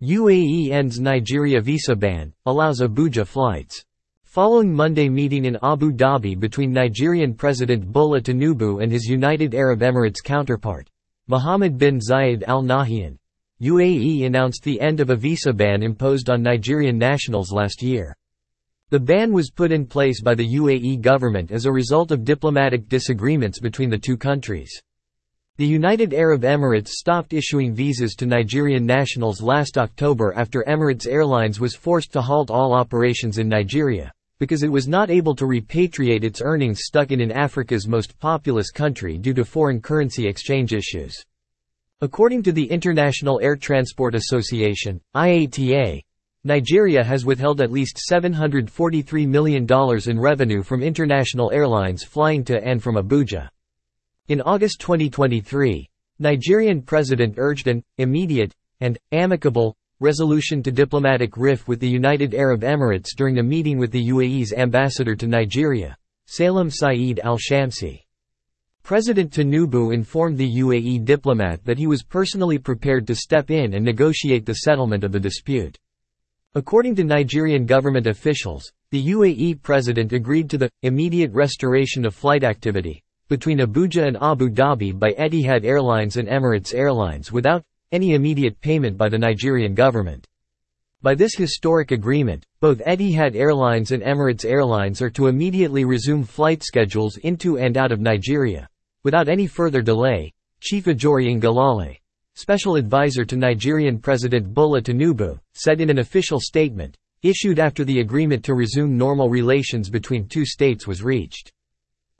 UAE ends Nigeria visa ban, allows Abuja flights. Following Monday meeting in Abu Dhabi between Nigerian President Bola Tinubu and his United Arab Emirates counterpart, Mohammed bin Zayed Al Nahyan, UAE announced the end of a visa ban imposed on Nigerian nationals last year. The ban was put in place by the UAE government as a result of diplomatic disagreements between the two countries. The United Arab Emirates stopped issuing visas to Nigerian nationals last October after Emirates Airlines was forced to halt all operations in Nigeria, because it was not able to repatriate its earnings stuck in in Africa's most populous country due to foreign currency exchange issues. According to the International Air Transport Association, IATA, Nigeria has withheld at least $743 million in revenue from international airlines flying to and from Abuja. In August 2023, Nigerian president urged an immediate and amicable resolution to diplomatic rift with the United Arab Emirates during a meeting with the UAE's ambassador to Nigeria, Salem Saeed al-Shamsi. President Tinubu informed the UAE diplomat that he was personally prepared to step in and negotiate the settlement of the dispute. According to Nigerian government officials, the UAE president agreed to the immediate restoration of flight activity, between Abuja and Abu Dhabi by Etihad Airlines and Emirates Airlines without any immediate payment by the Nigerian government. By this historic agreement, both Etihad Airlines and Emirates Airlines are to immediately resume flight schedules into and out of Nigeria. Without any further delay, Chief Ajuri Ngelale, special advisor to Nigerian President Bola Tinubu, said in an official statement, issued after the agreement to resume normal relations between two states was reached.